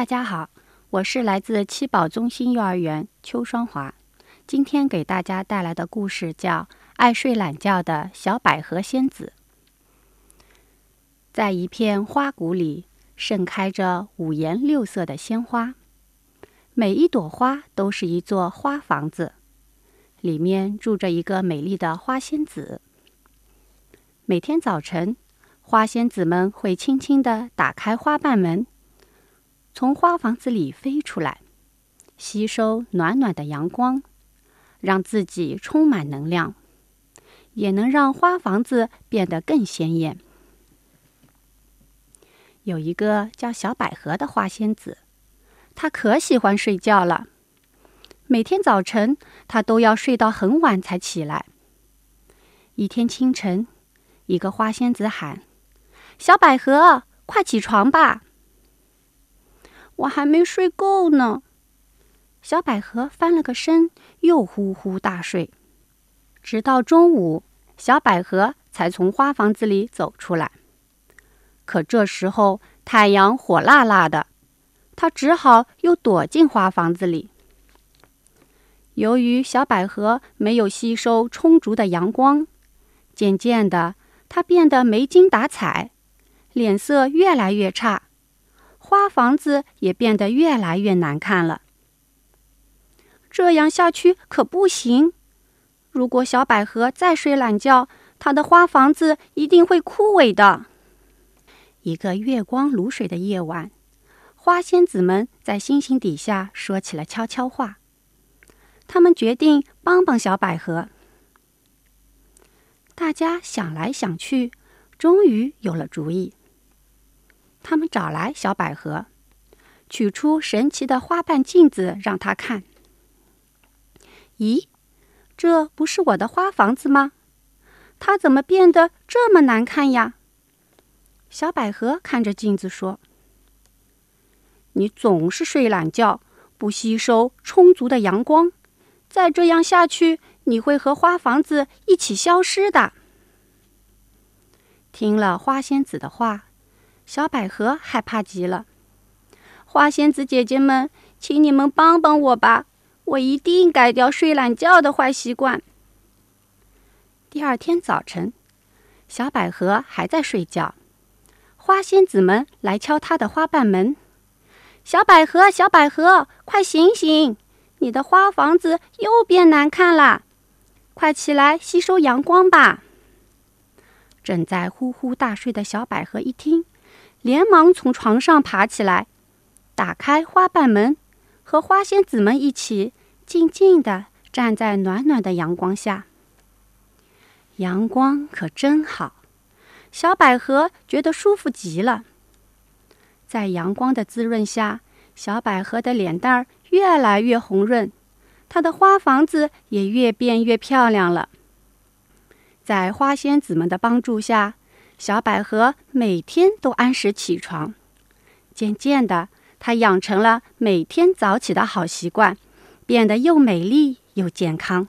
大家好，我是来自七宝中心幼儿园邱双华。今天给大家带来的故事叫《爱睡懒觉的小百合仙子》。在一片花谷里，盛开着五颜六色的鲜花，每一朵花都是一座花房子，里面住着一个美丽的花仙子。每天早晨，花仙子们会轻轻地打开花瓣门。从花房子里飞出来，吸收暖暖的阳光，让自己充满能量，也能让花房子变得更鲜艳。有一个叫小百合的花仙子，她可喜欢睡觉了。每天早晨，她都要睡到很晚才起来。一天清晨，一个花仙子喊：“小百合，快起床吧！”我还没睡够呢，小百合翻了个身，又呼呼大睡，直到中午，小百合才从花房子里走出来。可这时候太阳火辣辣的，她只好又躲进花房子里。由于小百合没有吸收充足的阳光，渐渐的，她变得没精打采，脸色越来越差。花房子也变得越来越难看了。这样下去可不行。如果小百合再睡懒觉，它的花房子一定会枯萎的。一个月光如水的夜晚，花仙子们在星星底下说起了悄悄话。他们决定帮帮小百合。大家想来想去，终于有了主意。他们找来小百合，取出神奇的花瓣镜子，让他看。咦，这不是我的花房子吗？它怎么变得这么难看呀？小百合看着镜子说：“你总是睡懒觉，不吸收充足的阳光，再这样下去，你会和花房子一起消失的。”听了花仙子的话。小百合害怕极了，花仙子姐姐们，请你们帮帮我吧！我一定改掉睡懒觉的坏习惯。第二天早晨，小百合还在睡觉，花仙子们来敲她的花瓣门：“小百合，小百合，快醒醒！你的花房子又变难看了，快起来吸收阳光吧！”正在呼呼大睡的小百合一听。连忙从床上爬起来，打开花瓣门，和花仙子们一起静静地站在暖暖的阳光下。阳光可真好，小百合觉得舒服极了。在阳光的滋润下，小百合的脸蛋儿越来越红润，她的花房子也越变越漂亮了。在花仙子们的帮助下。小百合每天都按时起床，渐渐的，她养成了每天早起的好习惯，变得又美丽又健康。